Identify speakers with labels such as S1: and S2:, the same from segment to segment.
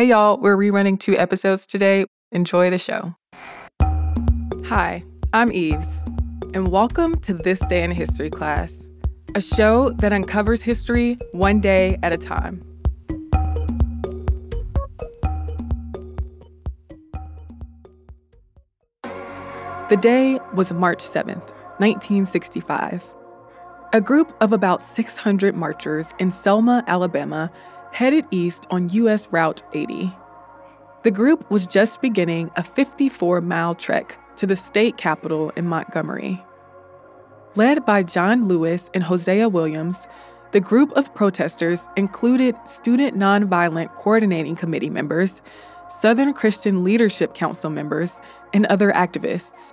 S1: Hey, y'all, we're rerunning two episodes today. Enjoy the show. Hi, I'm Eves, and welcome to This Day in History class, a show that uncovers history one day at a time. The day was March 7th, 1965. A group of about 600 marchers in Selma, Alabama, headed east on U.S. Route 80. The group was just beginning a 54 mile trek to the state capital in Montgomery. Led by John Lewis and Hosea Williams, the group of protesters included Student Nonviolent Coordinating Committee members, Southern Christian Leadership Council members, and other activists.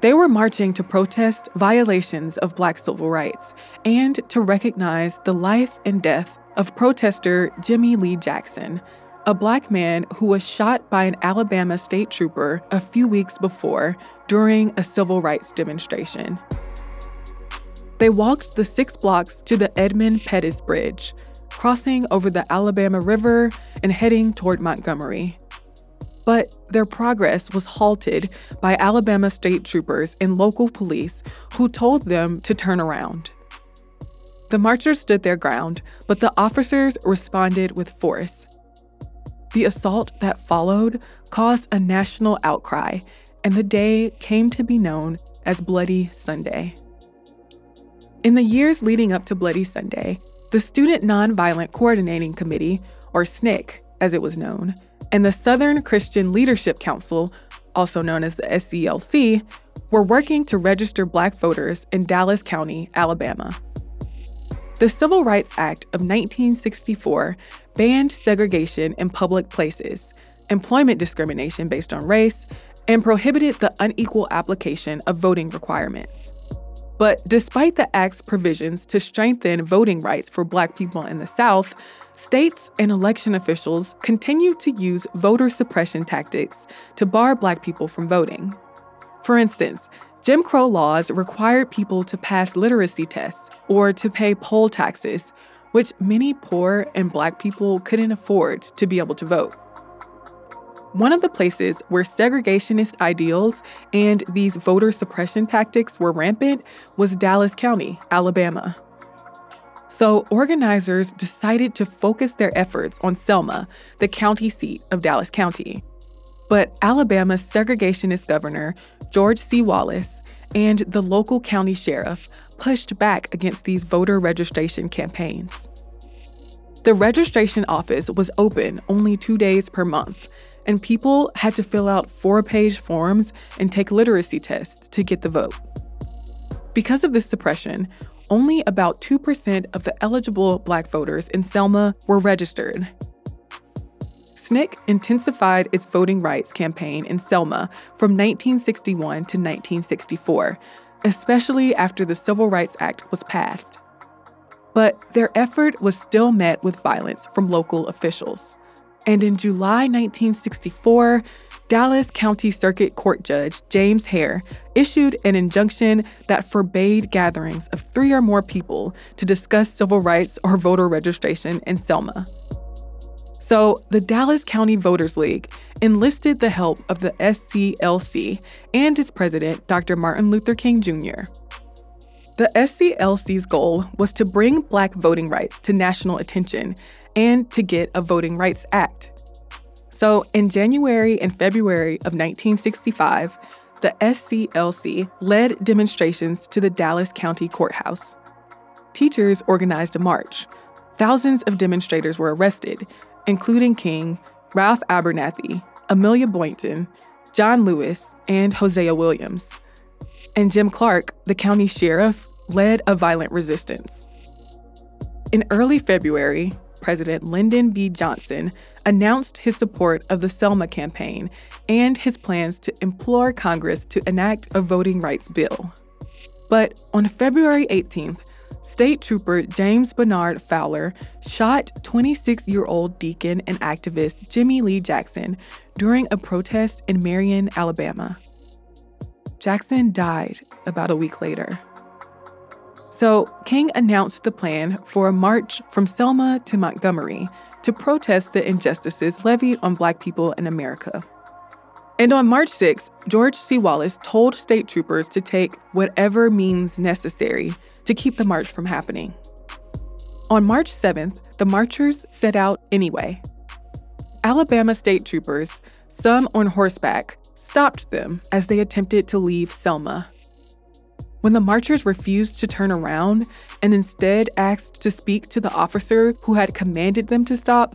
S1: They were marching to protest violations of Black civil rights and to recognize the life and death of protester Jimmy Lee Jackson, a black man who was shot by an Alabama state trooper a few weeks before during a civil rights demonstration. They walked the six blocks to the Edmund Pettus Bridge, crossing over the Alabama River and heading toward Montgomery. But their progress was halted by Alabama state troopers and local police who told them to turn around. The marchers stood their ground, but the officers responded with force. The assault that followed caused a national outcry, and the day came to be known as Bloody Sunday. In the years leading up to Bloody Sunday, the Student Nonviolent Coordinating Committee, or SNCC as it was known, and the Southern Christian Leadership Council, also known as the SCLC, were working to register black voters in Dallas County, Alabama. The Civil Rights Act of 1964 banned segregation in public places, employment discrimination based on race, and prohibited the unequal application of voting requirements. But despite the Act's provisions to strengthen voting rights for Black people in the South, states and election officials continue to use voter suppression tactics to bar Black people from voting. For instance, Jim Crow laws required people to pass literacy tests or to pay poll taxes, which many poor and Black people couldn't afford to be able to vote. One of the places where segregationist ideals and these voter suppression tactics were rampant was Dallas County, Alabama. So, organizers decided to focus their efforts on Selma, the county seat of Dallas County. But Alabama's segregationist governor, George C. Wallace, and the local county sheriff pushed back against these voter registration campaigns. The registration office was open only two days per month, and people had to fill out four page forms and take literacy tests to get the vote. Because of this suppression, only about 2% of the eligible black voters in Selma were registered. SNCC intensified its voting rights campaign in Selma from 1961 to 1964, especially after the Civil Rights Act was passed. But their effort was still met with violence from local officials. And in July 1964, Dallas County Circuit Court Judge James Hare issued an injunction that forbade gatherings of three or more people to discuss civil rights or voter registration in Selma. So, the Dallas County Voters League enlisted the help of the SCLC and its president, Dr. Martin Luther King Jr. The SCLC's goal was to bring Black voting rights to national attention and to get a Voting Rights Act. So, in January and February of 1965, the SCLC led demonstrations to the Dallas County Courthouse. Teachers organized a march. Thousands of demonstrators were arrested, including King, Ralph Abernathy, Amelia Boynton, John Lewis, and Hosea Williams. And Jim Clark, the county sheriff, led a violent resistance. In early February, President Lyndon B. Johnson announced his support of the Selma campaign and his plans to implore Congress to enact a voting rights bill. But on February 18th, State Trooper James Bernard Fowler shot 26 year old deacon and activist Jimmy Lee Jackson during a protest in Marion, Alabama. Jackson died about a week later. So, King announced the plan for a march from Selma to Montgomery to protest the injustices levied on black people in America. And on March 6, George C. Wallace told state troopers to take whatever means necessary to keep the march from happening. On March 7th, the marchers set out anyway. Alabama state troopers, some on horseback, stopped them as they attempted to leave Selma. When the marchers refused to turn around and instead asked to speak to the officer who had commanded them to stop,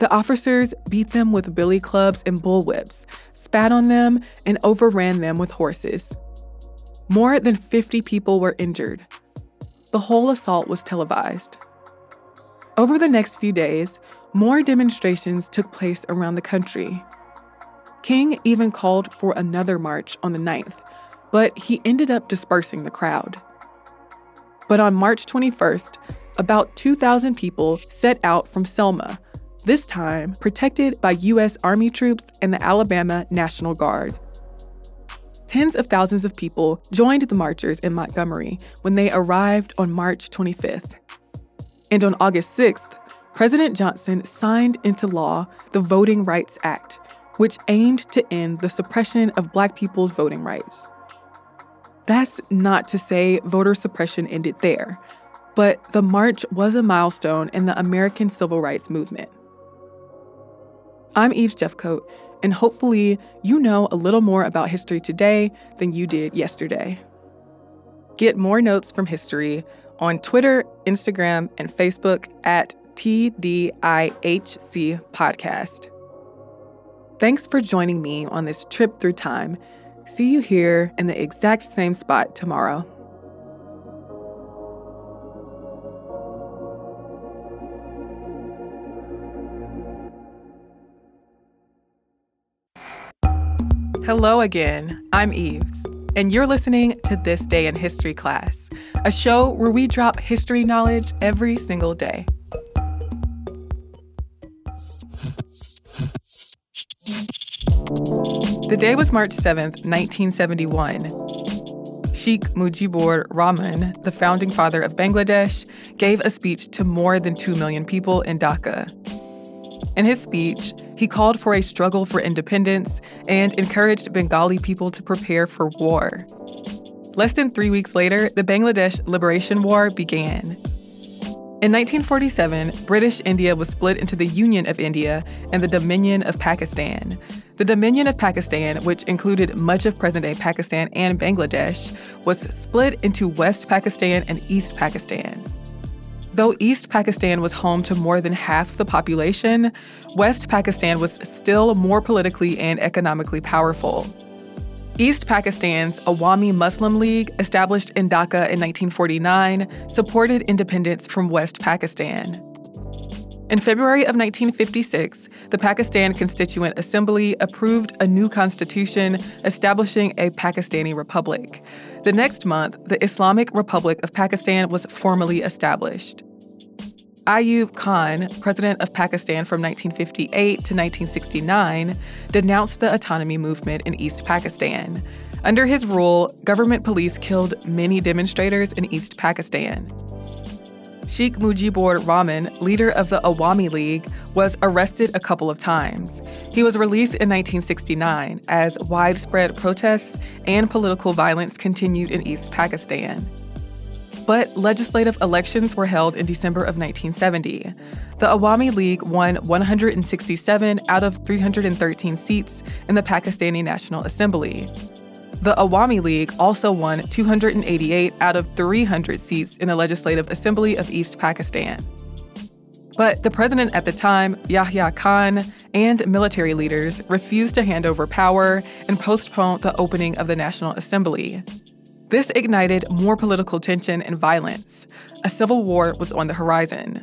S1: the officers beat them with billy clubs and bullwhips, spat on them, and overran them with horses. More than 50 people were injured. The whole assault was televised. Over the next few days, more demonstrations took place around the country. King even called for another march on the 9th, but he ended up dispersing the crowd. But on March 21st, about 2,000 people set out from Selma this time protected by U.S. Army troops and the Alabama National Guard. Tens of thousands of people joined the marchers in Montgomery when they arrived on March 25th. And on August 6th, President Johnson signed into law the Voting Rights Act, which aimed to end the suppression of Black people's voting rights. That's not to say voter suppression ended there, but the march was a milestone in the American civil rights movement. I'm Eve Jeffcoat, and hopefully, you know a little more about history today than you did yesterday. Get more notes from history on Twitter, Instagram, and Facebook at TDIHC Podcast. Thanks for joining me on this trip through time. See you here in the exact same spot tomorrow. Hello again. I'm Eves, and you're listening to This Day in History class, a show where we drop history knowledge every single day. The day was March 7th, 1971. Sheikh Mujibur Rahman, the founding father of Bangladesh, gave a speech to more than 2 million people in Dhaka. In his speech, he called for a struggle for independence and encouraged Bengali people to prepare for war. Less than three weeks later, the Bangladesh Liberation War began. In 1947, British India was split into the Union of India and the Dominion of Pakistan. The Dominion of Pakistan, which included much of present day Pakistan and Bangladesh, was split into West Pakistan and East Pakistan. Though East Pakistan was home to more than half the population, West Pakistan was still more politically and economically powerful. East Pakistan's Awami Muslim League, established in Dhaka in 1949, supported independence from West Pakistan. In February of 1956, the Pakistan Constituent Assembly approved a new constitution establishing a Pakistani republic. The next month, the Islamic Republic of Pakistan was formally established. Ayub Khan, president of Pakistan from 1958 to 1969, denounced the autonomy movement in East Pakistan. Under his rule, government police killed many demonstrators in East Pakistan. Sheikh Mujibur Rahman, leader of the Awami League, was arrested a couple of times. He was released in 1969 as widespread protests and political violence continued in East Pakistan. But legislative elections were held in December of 1970. The Awami League won 167 out of 313 seats in the Pakistani National Assembly. The Awami League also won 288 out of 300 seats in the Legislative Assembly of East Pakistan. But the president at the time, Yahya Khan, and military leaders refused to hand over power and postponed the opening of the National Assembly. This ignited more political tension and violence. A civil war was on the horizon.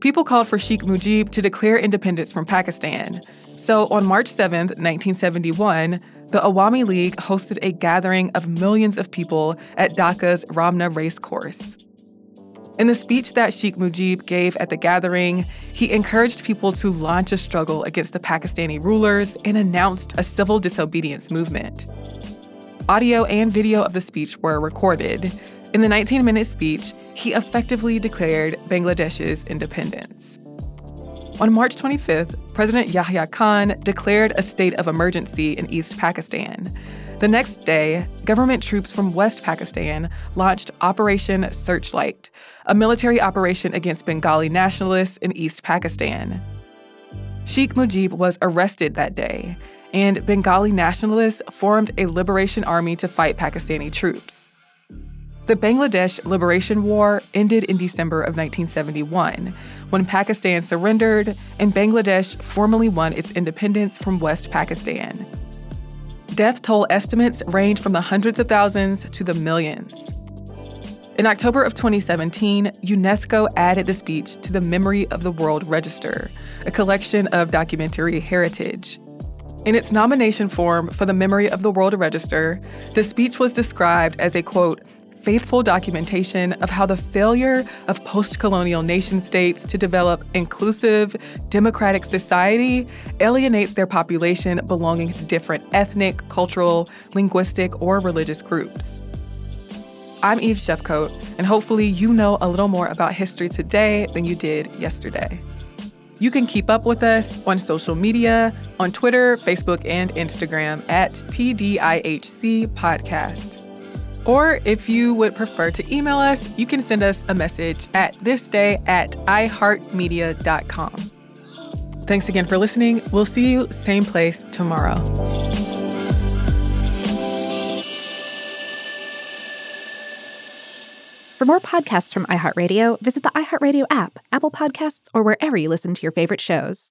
S1: People called for Sheikh Mujib to declare independence from Pakistan. So on March 7, 1971, the Awami League hosted a gathering of millions of people at Dhaka's Ramna Racecourse. In the speech that Sheikh Mujib gave at the gathering, he encouraged people to launch a struggle against the Pakistani rulers and announced a civil disobedience movement. Audio and video of the speech were recorded. In the 19 minute speech, he effectively declared Bangladesh's independence. On March 25th, President Yahya Khan declared a state of emergency in East Pakistan. The next day, government troops from West Pakistan launched Operation Searchlight, a military operation against Bengali nationalists in East Pakistan. Sheikh Mujib was arrested that day, and Bengali nationalists formed a liberation army to fight Pakistani troops. The Bangladesh Liberation War ended in December of 1971 when Pakistan surrendered and Bangladesh formally won its independence from West Pakistan. Death toll estimates range from the hundreds of thousands to the millions. In October of 2017, UNESCO added the speech to the Memory of the World Register, a collection of documentary heritage. In its nomination form for the Memory of the World Register, the speech was described as a quote, faithful documentation of how the failure of post colonial nation states to develop inclusive, democratic society alienates their population belonging to different ethnic, cultural, linguistic, or religious groups. I'm Eve Jeffcoat, and hopefully, you know a little more about history today than you did yesterday. You can keep up with us on social media, on Twitter, Facebook, and Instagram at TDIHC Podcast. Or if you would prefer to email us, you can send us a message at thisday at iheartmedia.com. Thanks again for listening. We'll see you same place tomorrow.
S2: For more podcasts from iHeartRadio, visit the iHeartRadio app, Apple Podcasts, or wherever you listen to your favorite shows.